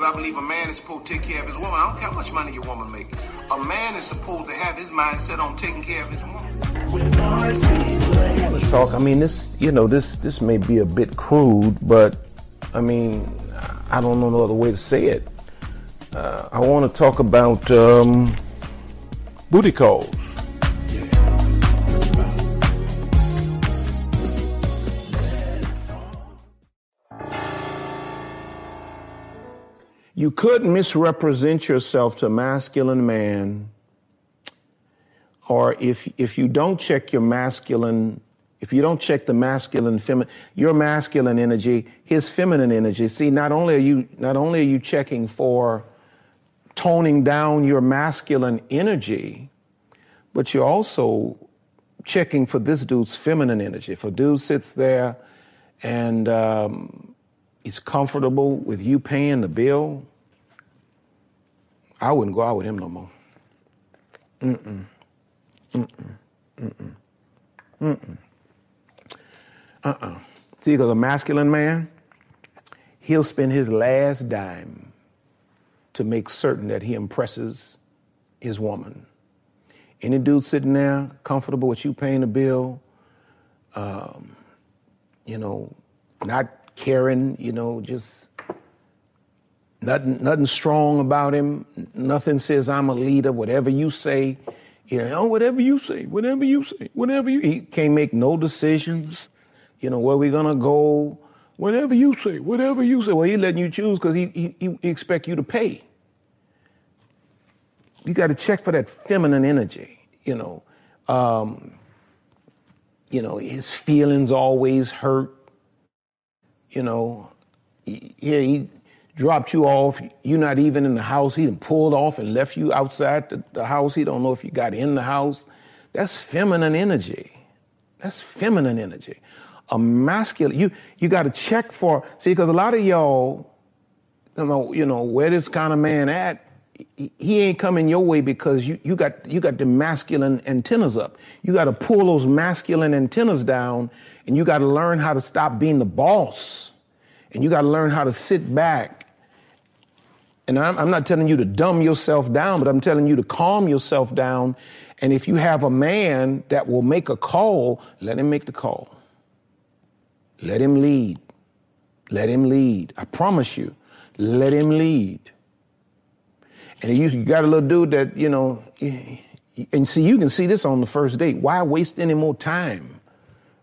because I believe a man is supposed to take care of his woman. I don't care how much money your woman make. A man is supposed to have his mind set on taking care of his woman. Let's Talk. I mean, this. You know, this. This may be a bit crude, but I mean, I don't know no other way to say it. Uh, I want to talk about um, booty calls. You could misrepresent yourself to a masculine man, or if if you don't check your masculine, if you don't check the masculine feminine, your masculine energy, his feminine energy. See, not only are you not only are you checking for toning down your masculine energy, but you're also checking for this dude's feminine energy. If a dude sits there and um, he's comfortable with you paying the bill, I wouldn't go out with him no more. Mm-mm. Mm-mm. Mm-mm. Mm-mm. Uh-uh. See, because a masculine man, he'll spend his last dime to make certain that he impresses his woman. Any dude sitting there comfortable with you paying the bill, um, you know, not caring, you know, just Nothing, nothing strong about him. Nothing says I'm a leader. Whatever you say, you know, whatever you say, whatever you say, whatever you. He can't make no decisions. You know where we gonna go. Whatever you say, whatever you say. Well, he letting you choose because he, he he expect you to pay. You got to check for that feminine energy. You know, um, you know his feelings always hurt. You know, yeah, he dropped you off. You're not even in the house. He pulled off and left you outside the, the house. He don't know if you got in the house. That's feminine energy. That's feminine energy. A masculine, you you got to check for, see, because a lot of y'all, you know, you know, where this kind of man at, he ain't coming your way because you, you got you got the masculine antennas up. You got to pull those masculine antennas down, and you got to learn how to stop being the boss, and you got to learn how to sit back and I'm, I'm not telling you to dumb yourself down, but I'm telling you to calm yourself down. And if you have a man that will make a call, let him make the call. Let him lead. Let him lead. I promise you, let him lead. And you got a little dude that, you know, and see, you can see this on the first date. Why waste any more time?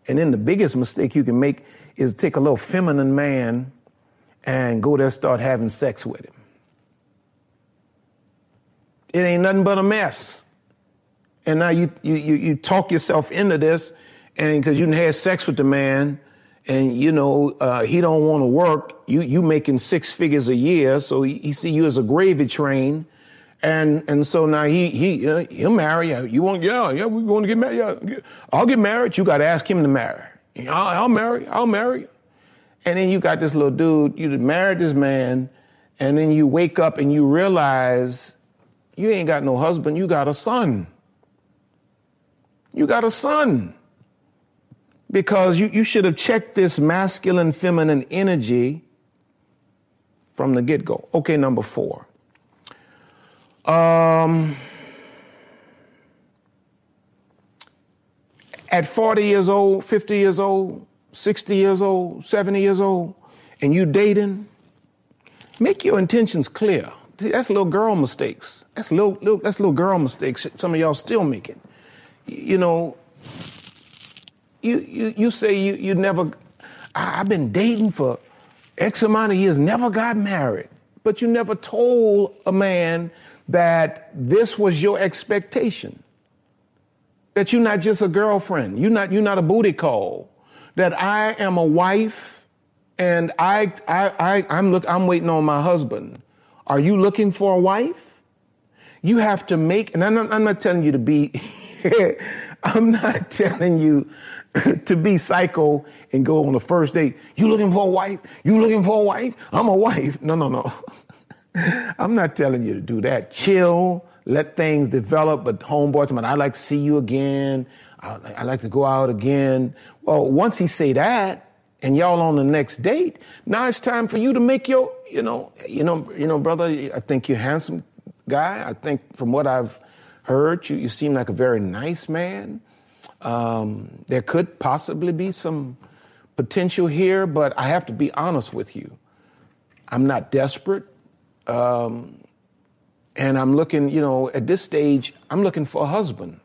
And then the biggest mistake you can make is take a little feminine man and go there start having sex with him. It ain't nothing but a mess. And now you you you, you talk yourself into this, and because you had sex with the man, and you know uh, he don't want to work, you you making six figures a year, so he, he, see you as a gravy train, and and so now he he uh, he'll marry you. You want yeah yeah we're going to get married. Yeah, I'll get married. You got to ask him to marry. I'll, I'll marry. I'll marry. And then you got this little dude. You married this man, and then you wake up and you realize you ain't got no husband, you got a son. You got a son. Because you, you should have checked this masculine feminine energy from the get go. Okay, number four. Um, at 40 years old, 50 years old, 60 years old, 70 years old, and you dating, make your intentions clear that's little girl mistakes. That's little, little that's little girl mistakes. Some of y'all still making. You know, you you you say you you never. I, I've been dating for X amount of years, never got married, but you never told a man that this was your expectation. That you're not just a girlfriend. You're not you're not a booty call. That I am a wife, and I I, I I'm look I'm waiting on my husband are you looking for a wife? You have to make, and I'm not, I'm not telling you to be, I'm not telling you to be psycho and go on the first date. You looking for a wife? You looking for a wife? I'm a wife. No, no, no. I'm not telling you to do that. Chill, let things develop. But homeboy, I'd like to see you again. I, I like to go out again. Well, once he say that, and y'all on the next date, now it's time for you to make your you know, you know, you know, brother, I think you're a handsome guy. I think from what I've heard, you, you seem like a very nice man. Um, there could possibly be some potential here, but I have to be honest with you. I'm not desperate. Um, and I'm looking, you know, at this stage, I'm looking for a husband.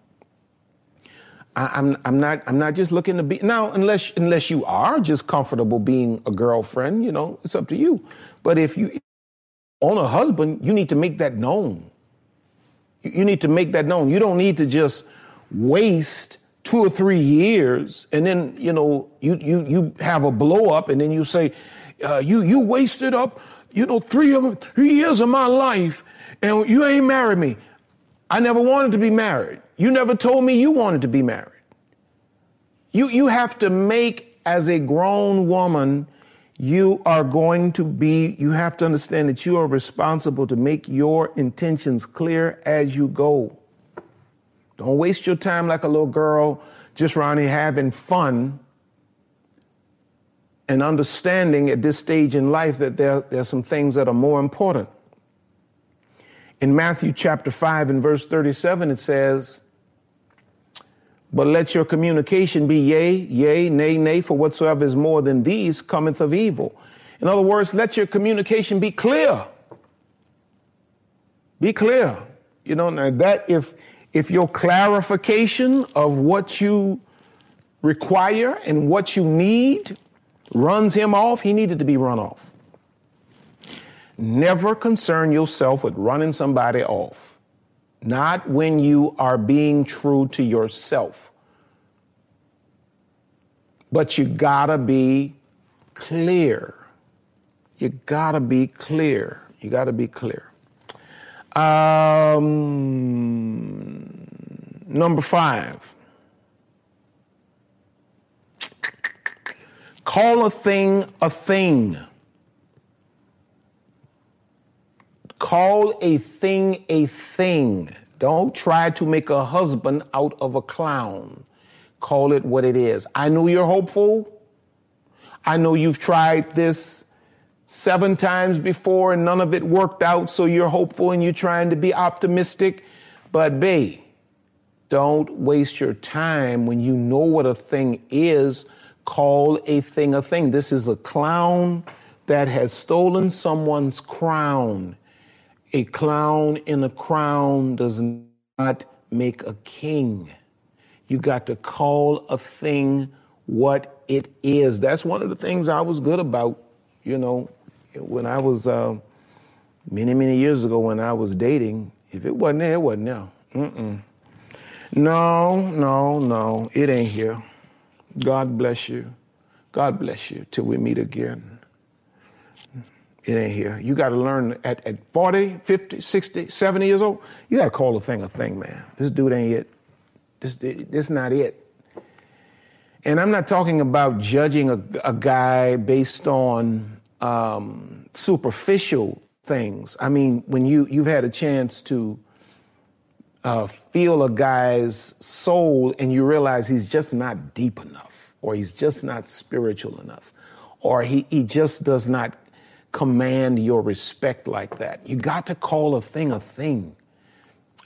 I, am I'm not I'm not just looking to be now unless unless you are just comfortable being a girlfriend, you know, it's up to you. But if you own a husband, you need to make that known. You need to make that known. You don't need to just waste two or three years and then you know you you you have a blow up and then you say uh, you you wasted up you know three of three years of my life and you ain't married me. I never wanted to be married. You never told me you wanted to be married. You you have to make as a grown woman you are going to be, you have to understand that you are responsible to make your intentions clear as you go. Don't waste your time like a little girl just around here having fun and understanding at this stage in life that there, there are some things that are more important. In Matthew chapter 5 and verse 37, it says, but let your communication be yea, yea, nay, nay, for whatsoever is more than these cometh of evil. In other words, let your communication be clear. Be clear. You know, now that if if your clarification of what you require and what you need runs him off, he needed to be run off. Never concern yourself with running somebody off not when you are being true to yourself. But you gotta be clear. You gotta be clear. You gotta be clear. Um, number five. Call a thing a thing. Call a thing a thing. Don't try to make a husband out of a clown. Call it what it is. I know you're hopeful. I know you've tried this seven times before and none of it worked out, so you're hopeful and you're trying to be optimistic. But, babe, don't waste your time when you know what a thing is. Call a thing a thing. This is a clown that has stolen someone's crown a clown in a crown does not make a king. You got to call a thing what it is. That's one of the things I was good about, you know, when I was uh, many, many years ago when I was dating. If it wasn't there, it wasn't there. Mm-mm. No, no, no, it ain't here. God bless you. God bless you till we meet again. It ain't here. You got to learn at, at 40, 50, 60, 70 years old, you got to call a thing a thing, man. This dude ain't it. This, this not it. And I'm not talking about judging a, a guy based on um, superficial things. I mean, when you, you've had a chance to uh, feel a guy's soul and you realize he's just not deep enough, or he's just not spiritual enough, or he, he just does not command your respect like that. You got to call a thing a thing.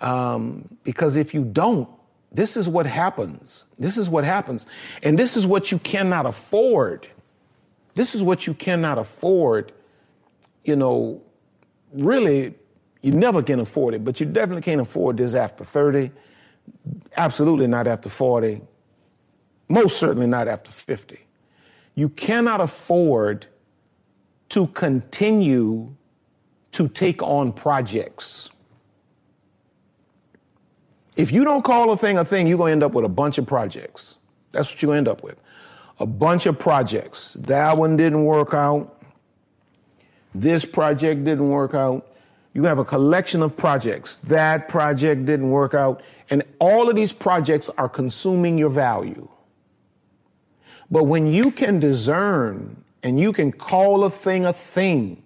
Um, because if you don't, this is what happens. This is what happens. And this is what you cannot afford. This is what you cannot afford. You know, really, you never can afford it, but you definitely can't afford this after 30. Absolutely not after 40. Most certainly not after 50. You cannot afford to continue to take on projects. If you don't call a thing a thing, you're going to end up with a bunch of projects. That's what to end up with. A bunch of projects. That one didn't work out. This project didn't work out. You have a collection of projects. That project didn't work out. And all of these projects are consuming your value. But when you can discern and you can call a thing a thing.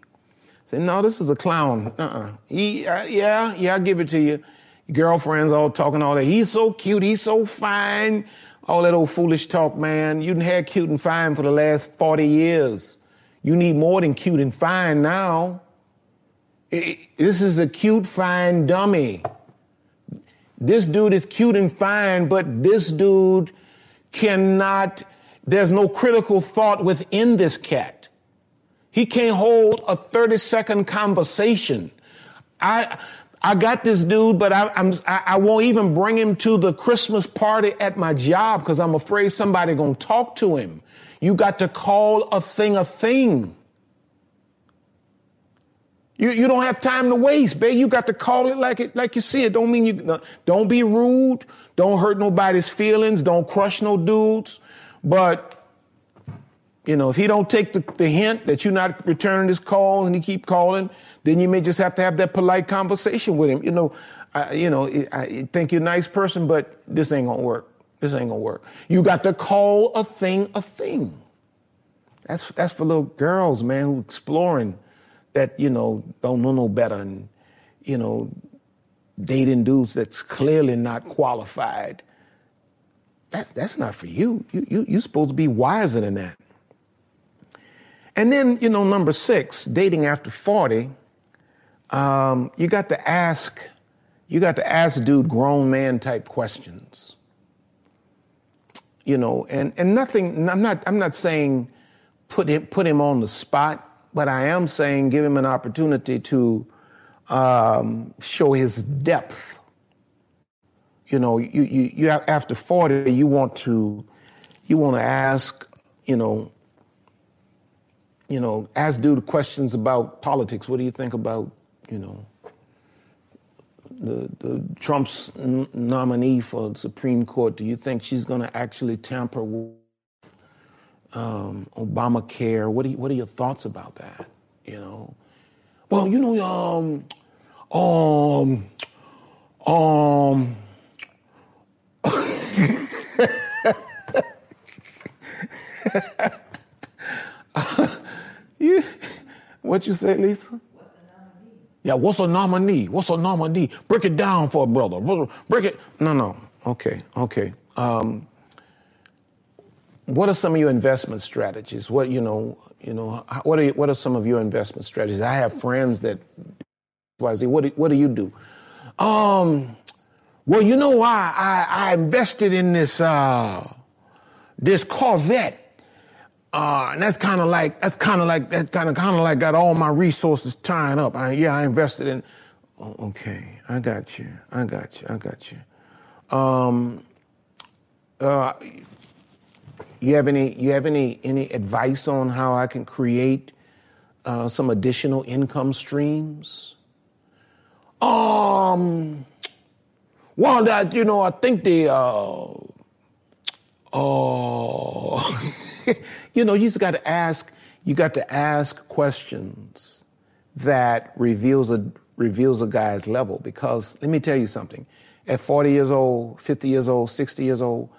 Say, no, this is a clown. Uh-uh. He, uh, yeah, yeah, I'll give it to you. Your girlfriend's all talking all that. He's so cute. He's so fine. All that old foolish talk, man. You done had cute and fine for the last 40 years. You need more than cute and fine now. This is a cute, fine dummy. This dude is cute and fine, but this dude cannot, there's no critical thought within this cat. He can't hold a 30 second conversation. I, I got this dude, but I, I'm, I won't even bring him to the Christmas party at my job because I'm afraid somebody gonna talk to him. You got to call a thing a thing. You, you don't have time to waste, babe. You got to call it like it like you see it. Don't mean you don't be rude. Don't hurt nobody's feelings. Don't crush no dudes. But you know, if he don't take the, the hint that you're not returning his call and he keep calling, then you may just have to have that polite conversation with him. You know, I, you know, I think you're a nice person, but this ain't gonna work. This ain't gonna work. You got to call a thing a thing. That's that's for little girls, man, who exploring that you know don't know no better and you know dating dudes that's clearly not qualified. That's that's not for you. You you you're supposed to be wiser than that. And then you know number six, dating after forty. Um, you got to ask, you got to ask dude grown man type questions. You know, and and nothing. I'm not. I'm not saying put him put him on the spot but I am saying give him an opportunity to um, show his depth. You know, you, you, you after 40, you want to, you want to ask, you know, you know, ask dude questions about politics. What do you think about, you know, the, the Trump's n- nominee for Supreme Court? Do you think she's going to actually tamper with um, Obamacare. What, you, what are your thoughts about that? You know, well, you know, um, um, um. you, what you say, Lisa? Yeah, what's a nominee? What's a nominee? Break it down for a brother. Break it. No, no. Okay, okay. Um, what are some of your investment strategies? What you know, you know, what are what are some of your investment strategies? I have friends that, what do what do you do? Um, well, you know, I I, I invested in this uh, this Corvette, uh, and that's kind of like that's kind of like that kind of kind of like got all my resources tied up. I, yeah, I invested in. Oh, okay, I got you. I got you. I got you. Um, uh, you have any you have any any advice on how I can create uh, some additional income streams? Um, well, that you know, I think the uh, uh you know, you just got to ask. You got to ask questions that reveals a reveals a guy's level. Because let me tell you something: at 40 years old, 50 years old, 60 years old,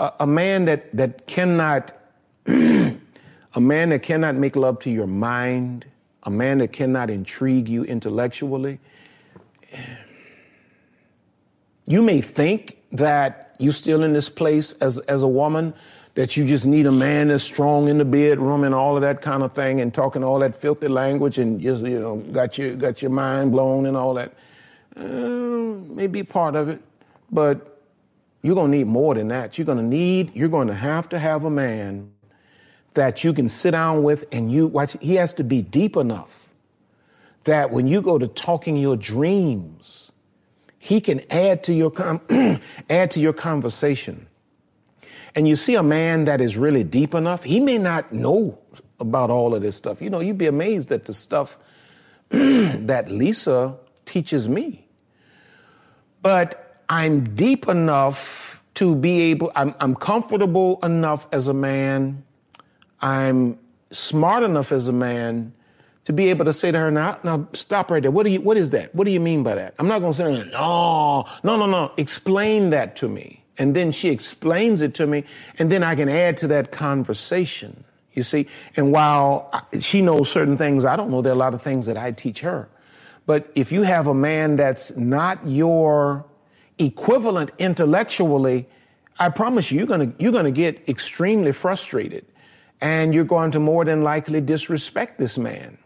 a, man that, that cannot, a man that cannot make love to your mind, a man that cannot intrigue you intellectually, you may think that you're still in this place as, as a woman, that you just need a man that's strong in the bedroom and all of that kind of thing and talking all that filthy language and just, you know, got your, got your mind blown and all that. Uh, may be part of it, but you're going to need more than that. You're going to need, you're going to have to have a man that you can sit down with and you watch. He has to be deep enough that when you go to talking your dreams, he can add to your, add to your conversation. And you see a man that is really deep enough, he may not know about all of this stuff. You know, you'd be amazed at the stuff that Lisa teaches me. But I'm deep enough to be able, I'm, I'm comfortable enough as a man, I'm smart enough as a man to be able to say to her, now, now stop right there. What do you, what is that? What do you mean by that? I'm not going to say, no, no, no, no. Explain that to me. And then she explains it to me, and then I can add to that conversation. You see? And while she knows certain things I don't know, there are a lot of things that I teach her. But if you have a man that's not your equivalent intellectually, I promise you, you're gonna you're gonna get extremely frustrated. and you're going to more than likely disrespect this man,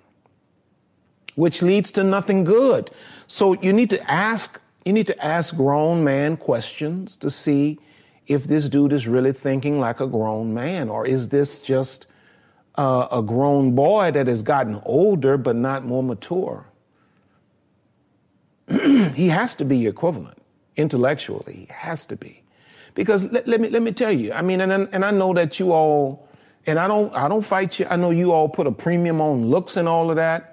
which leads to nothing good. So you need to ask you need to ask grown man questions to see if this dude is really thinking like a grown man, or is this just uh, a grown boy that has gotten older but not more mature? he has to be equivalent intellectually. He has to be, because let, let me let me tell you. I mean, and and I know that you all, and I don't I don't fight you. I know you all put a premium on looks and all of that.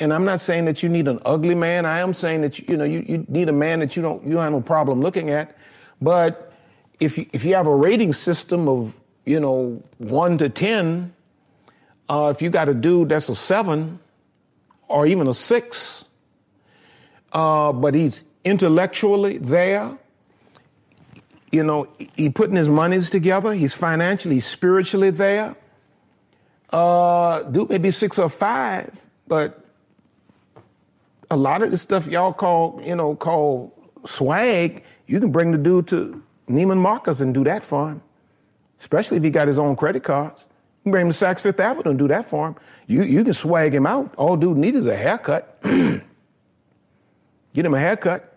And I'm not saying that you need an ugly man. I am saying that you, you know you, you need a man that you don't you have no problem looking at. But if you, if you have a rating system of you know one to ten, uh, if you got a dude that's a seven or even a six, uh, but he's intellectually there, you know, he putting his monies together. He's financially, spiritually there. Uh, dude may be six or five, but a lot of the stuff y'all call, you know, call swag, you can bring the dude to Neiman Marcus and do that for him. Especially if he got his own credit cards. You can bring him to Saks Fifth Avenue and do that for him. You you can swag him out. All dude needs is a haircut. Get him a haircut.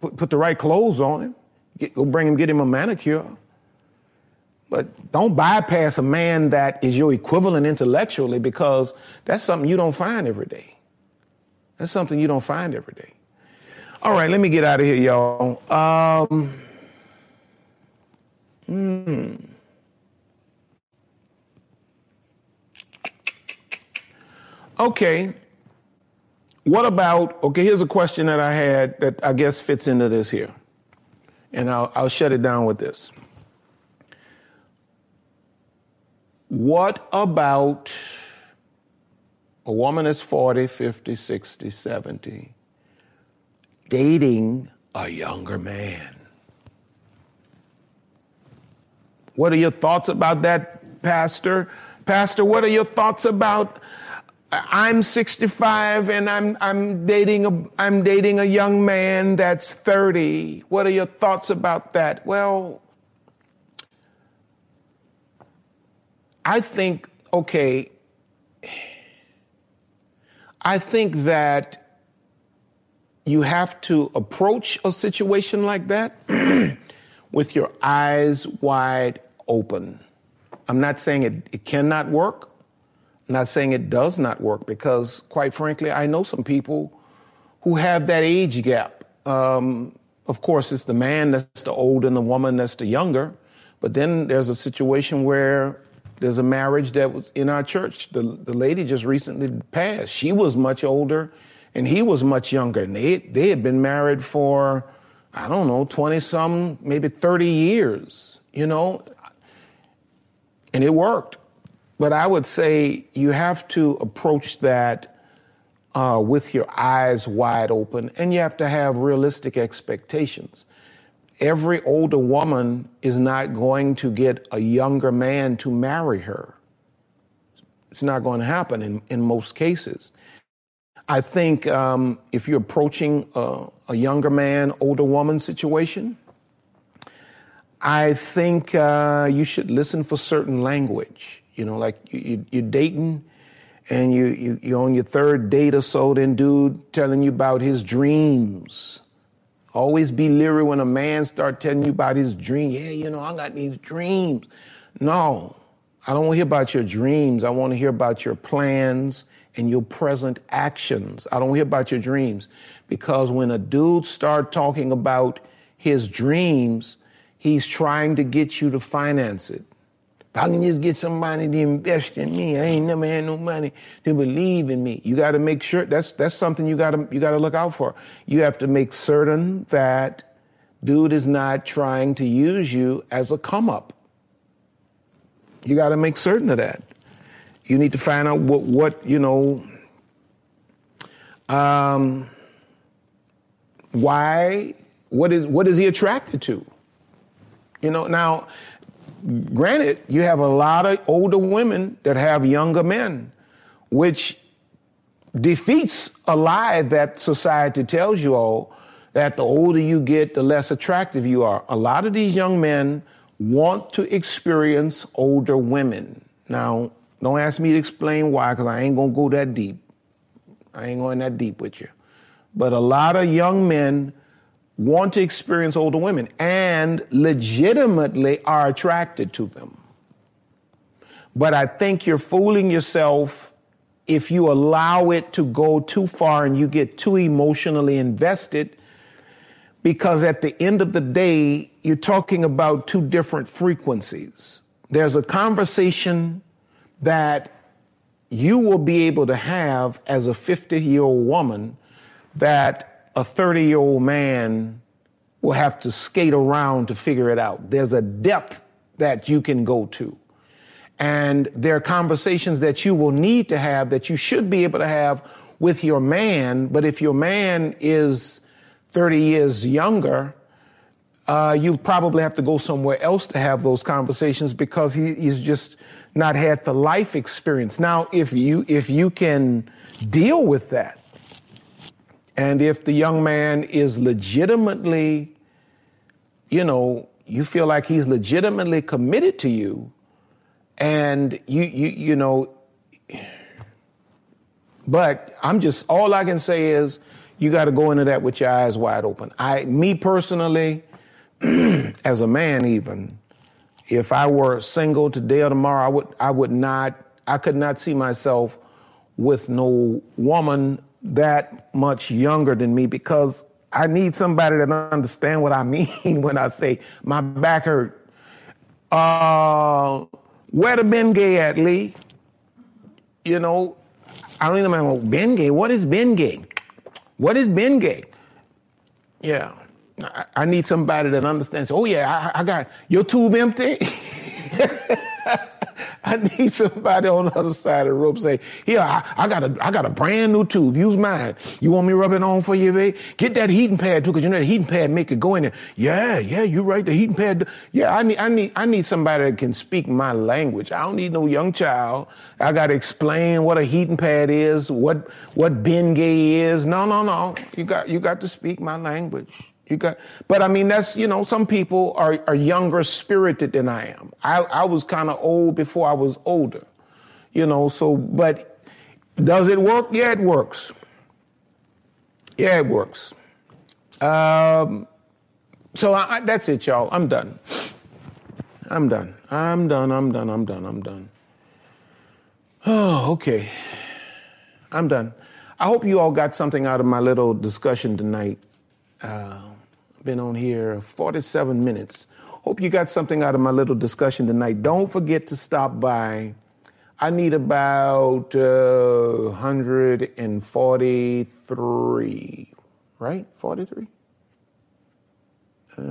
Put, put the right clothes on him. Get, go bring him, get him a manicure. But don't bypass a man that is your equivalent intellectually because that's something you don't find every day. That's something you don't find every day. All right, let me get out of here, y'all. Um, hmm. Okay. What about, okay, here's a question that I had that I guess fits into this here. And I'll, I'll shut it down with this. What about a woman is 40, 50, 60, 70, dating a younger man. What are your thoughts about that, Pastor? Pastor, what are your thoughts about I'm 65 and I'm I'm dating a I'm dating a young man that's 30. What are your thoughts about that? Well, I think okay, I think that you have to approach a situation like that with your eyes wide open. I'm not saying it, it cannot work. Not saying it does not work because, quite frankly, I know some people who have that age gap. Um, of course, it's the man that's the older and the woman that's the younger. But then there's a situation where there's a marriage that was in our church. The, the lady just recently passed. She was much older and he was much younger. And they, they had been married for, I don't know, 20 some, maybe 30 years, you know? And it worked. But I would say you have to approach that uh, with your eyes wide open and you have to have realistic expectations every older woman is not going to get a younger man to marry her. It's not going to happen in, in most cases. I think um, if you're approaching a, a, younger man, older woman situation, I think uh, you should listen for certain language. You know, like you, are dating and you, you, you're on your third date or so, then dude telling you about his dreams Always be leery when a man start telling you about his dream. Yeah, you know, I got these dreams. No, I don't want to hear about your dreams. I want to hear about your plans and your present actions. I don't hear about your dreams because when a dude start talking about his dreams, he's trying to get you to finance it. I can just get somebody to invest in me, I ain't never had no money to believe in me. You got to make sure that's that's something you got to you got to look out for. You have to make certain that dude is not trying to use you as a come up. You got to make certain of that. You need to find out what what you know. Um, why? What is what is he attracted to? You know now granted, you have a lot of older women that have younger men, which defeats a lie that society tells you all that the older you get, the less attractive you are. A lot of these young men want to experience older women. Now, don't ask me to explain why, because I ain't gonna go that deep. I ain't going that deep with you. But a lot of young men want to experience older women and legitimately are attracted to them. But I think you're fooling yourself if you allow it to go too far and you get too emotionally invested because at the end of the day, you're talking about two different frequencies. There's a conversation that you will be able to have as a 50 year old woman that a 30 year old man will have to skate around to figure it out. There's a depth that you can go to. And there are conversations that you will need to have that you should be able to have with your man. But if your man is 30 years younger, uh, you probably have to go somewhere else to have those conversations because he, he's just not had the life experience. Now, if you if you can deal with that, and if the young man is legitimately, you know, you feel like he's legitimately committed to you, and you you you know but i'm just all i can say is you got to go into that with your eyes wide open. I me personally as a man even if i were single today or tomorrow i would i would not i could not see myself with no woman that much younger than me because i need somebody that understand what i mean when i say my back hurt uh where the Bengay at, Lee? You know, I don't even know Bengay. What is Bengay? What is Bengay? Yeah, I, I, need somebody that understands. Oh yeah, I, I got your tube empty. I need somebody on the other side of the rope say, here, I, I, got a I got a brand new tube. Use mine. You want me to rub it on for you, babe? Get that heating pad too, because you know the heating pad make it go in there. Yeah, yeah, you're right. The heating pad. Yeah, I need I need I need somebody that can speak my language. I don't need no young child. I gotta explain what a heating pad is, what what Bengay is. No, no, no. You got you got to speak my language. You got, but I mean, that's, you know, some people are, are younger spirited than I am. I, I was kind of old before I was older, you know, so, but does it work? Yeah, it works. Yeah, it works. Um, so I, I, that's it, y'all. I'm done. I'm done. I'm done. I'm done. I'm done. I'm done. Oh, okay. I'm done. I hope you all got something out of my little discussion tonight. Uh, been on here 47 minutes. Hope you got something out of my little discussion tonight. Don't forget to stop by. I need about uh, 143, right? 43? Uh,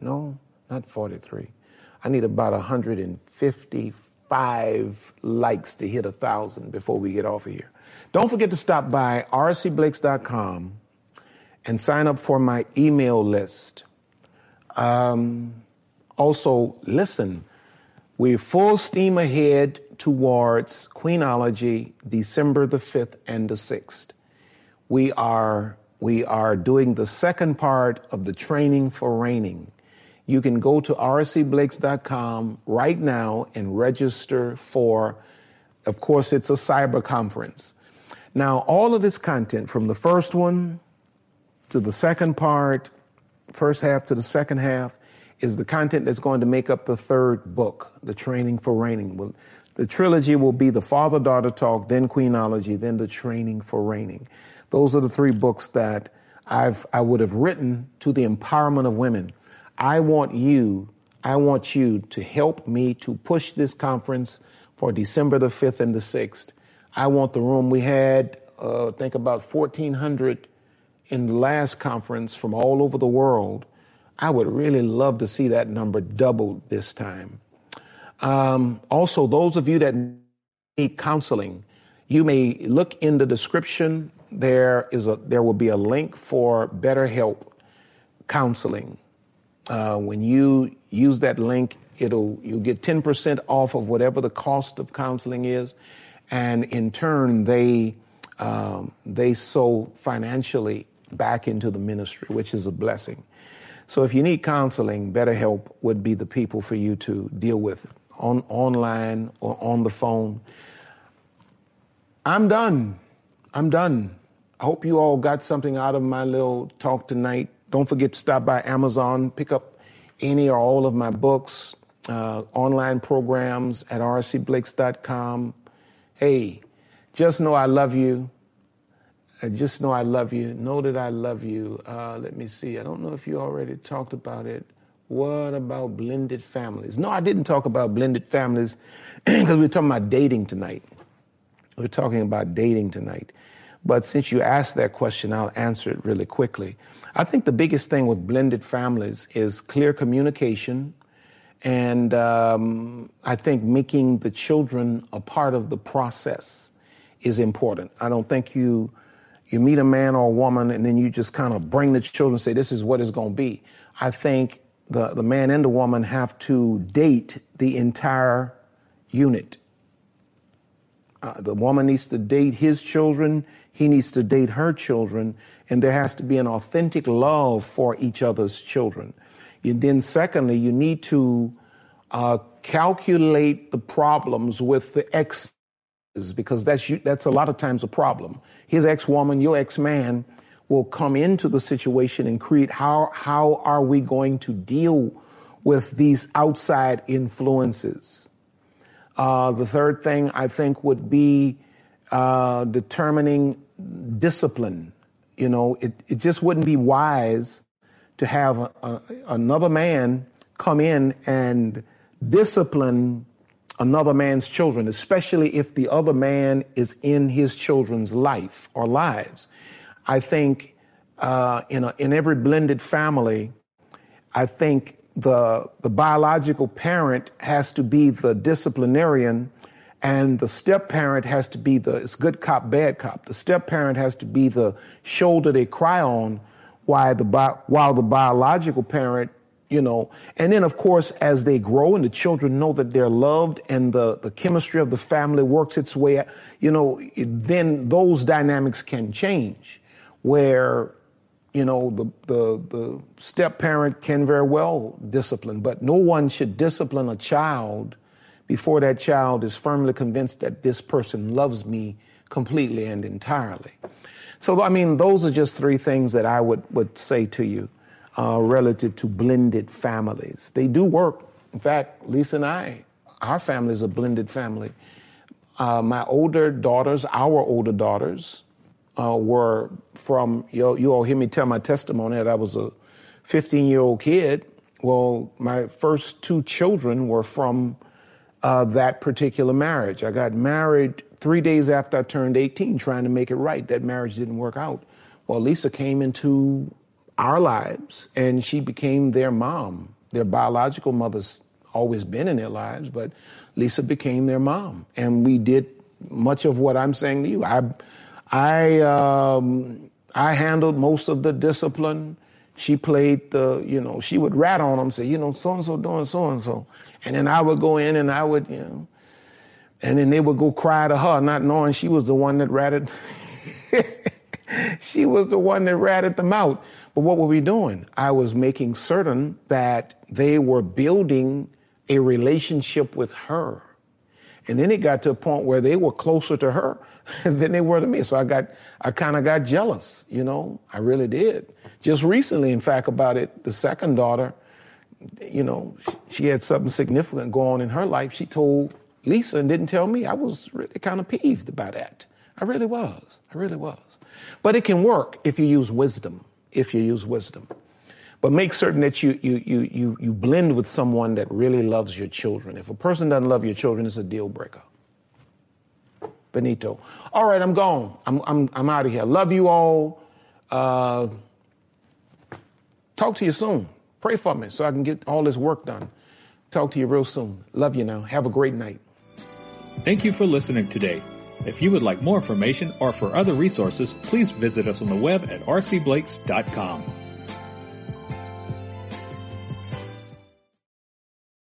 no, not 43. I need about 155 likes to hit a thousand before we get off of here. Don't forget to stop by rcblakes.com and sign up for my email list. Um, also, listen, we're full steam ahead towards Queenology December the 5th and the 6th. We are, we are doing the second part of the training for reigning. You can go to rcblakes.com right now and register for, of course, it's a cyber conference. Now, all of this content from the first one to the second part, first half to the second half, is the content that's going to make up the third book, The Training for Reigning. The trilogy will be the Father Daughter Talk, then Queenology, then The Training for Reigning. Those are the three books that I've, I would have written to the empowerment of women. I want you, I want you to help me to push this conference for December the 5th and the 6th. I want the room we had, uh, think about 1,400 in the last conference from all over the world. I would really love to see that number doubled this time. Um, also, those of you that need counseling, you may look in the description. There is a there will be a link for BetterHelp counseling. Uh, when you use that link, it'll you'll get 10% off of whatever the cost of counseling is, and in turn they um, they sow financially back into the ministry, which is a blessing. So if you need counseling, BetterHelp would be the people for you to deal with. on online or on the phone. I'm done. I'm done. I hope you all got something out of my little talk tonight. Don't forget to stop by Amazon, pick up any or all of my books, uh, online programs at rcblakes.com. Hey, just know I love you. Just know I love you. Know that I love you. Uh, let me see. I don't know if you already talked about it. What about blended families? No, I didn't talk about blended families because we're talking about dating tonight. We're talking about dating tonight. But since you asked that question, I'll answer it really quickly. I think the biggest thing with blended families is clear communication. And um, I think making the children a part of the process is important. I don't think you you meet a man or a woman and then you just kind of bring the children say this is what it's going to be. I think the, the man and the woman have to date the entire unit. Uh, the woman needs to date his children, he needs to date her children, and there has to be an authentic love for each other's children. And then, secondly, you need to uh, calculate the problems with the ex because that's that's a lot of times a problem. His ex woman, your ex man, will come into the situation and create how how are we going to deal with these outside influences. Uh, the third thing I think would be uh, determining discipline. You know, it, it just wouldn't be wise to have a, a, another man come in and discipline another man's children, especially if the other man is in his children's life or lives. I think uh, in, a, in every blended family, I think the, the biological parent has to be the disciplinarian and the step parent has to be the it's good cop bad cop the step parent has to be the shoulder they cry on while the while the biological parent you know. And then of course as they grow and the children know that they're loved and the the chemistry of the family works its way you know then those dynamics can change where you know the the the step parent can very well discipline. But no one should discipline a child before that child is firmly convinced that this person loves me completely and entirely. So, I mean, those are just three things that I would, would say to you uh, relative to blended families. They do work. In fact, Lisa and I, our family is a blended family. Uh, my older daughters, our older daughters, uh, were from, you, you all hear me tell my testimony that I was a 15 year old kid. Well, my first two children were from uh, that particular marriage. I got married three days after I turned 18, trying to make it right. That marriage didn't work out. Well, Lisa came into our lives and she became their mom. Their biological mother's always been in their lives, but Lisa became their mom. And we did much of what I'm saying to you. I, I, um, I handled most of the discipline. She played the, you know, she would rat on them, say, you know, so and so doing so and so. And then I would go in and I would, you know, and then they would go cry to her, not knowing she was the one that ratted. she was the one that ratted them out. But what were we doing? I was making certain that they were building a relationship with her. And then it got to a point where they were closer to her than they were to me. So I got, I kind of got jealous, you know, I really did. Just recently, in fact, about it, the second daughter, you know, she had something significant going on in her life. She told Lisa and didn't tell me. I was really kind of peeved by that. I really was. I really was. But it can work if you use wisdom. If you use wisdom. But make certain that you, you, you, you, you blend with someone that really loves your children. If a person doesn't love your children, it's a deal breaker. Benito. All right, I'm gone. I'm, I'm, I'm out of here. Love you all. Uh, talk to you soon. Pray for me so I can get all this work done. Talk to you real soon. Love you now. Have a great night. Thank you for listening today. If you would like more information or for other resources, please visit us on the web at rcblakes.com.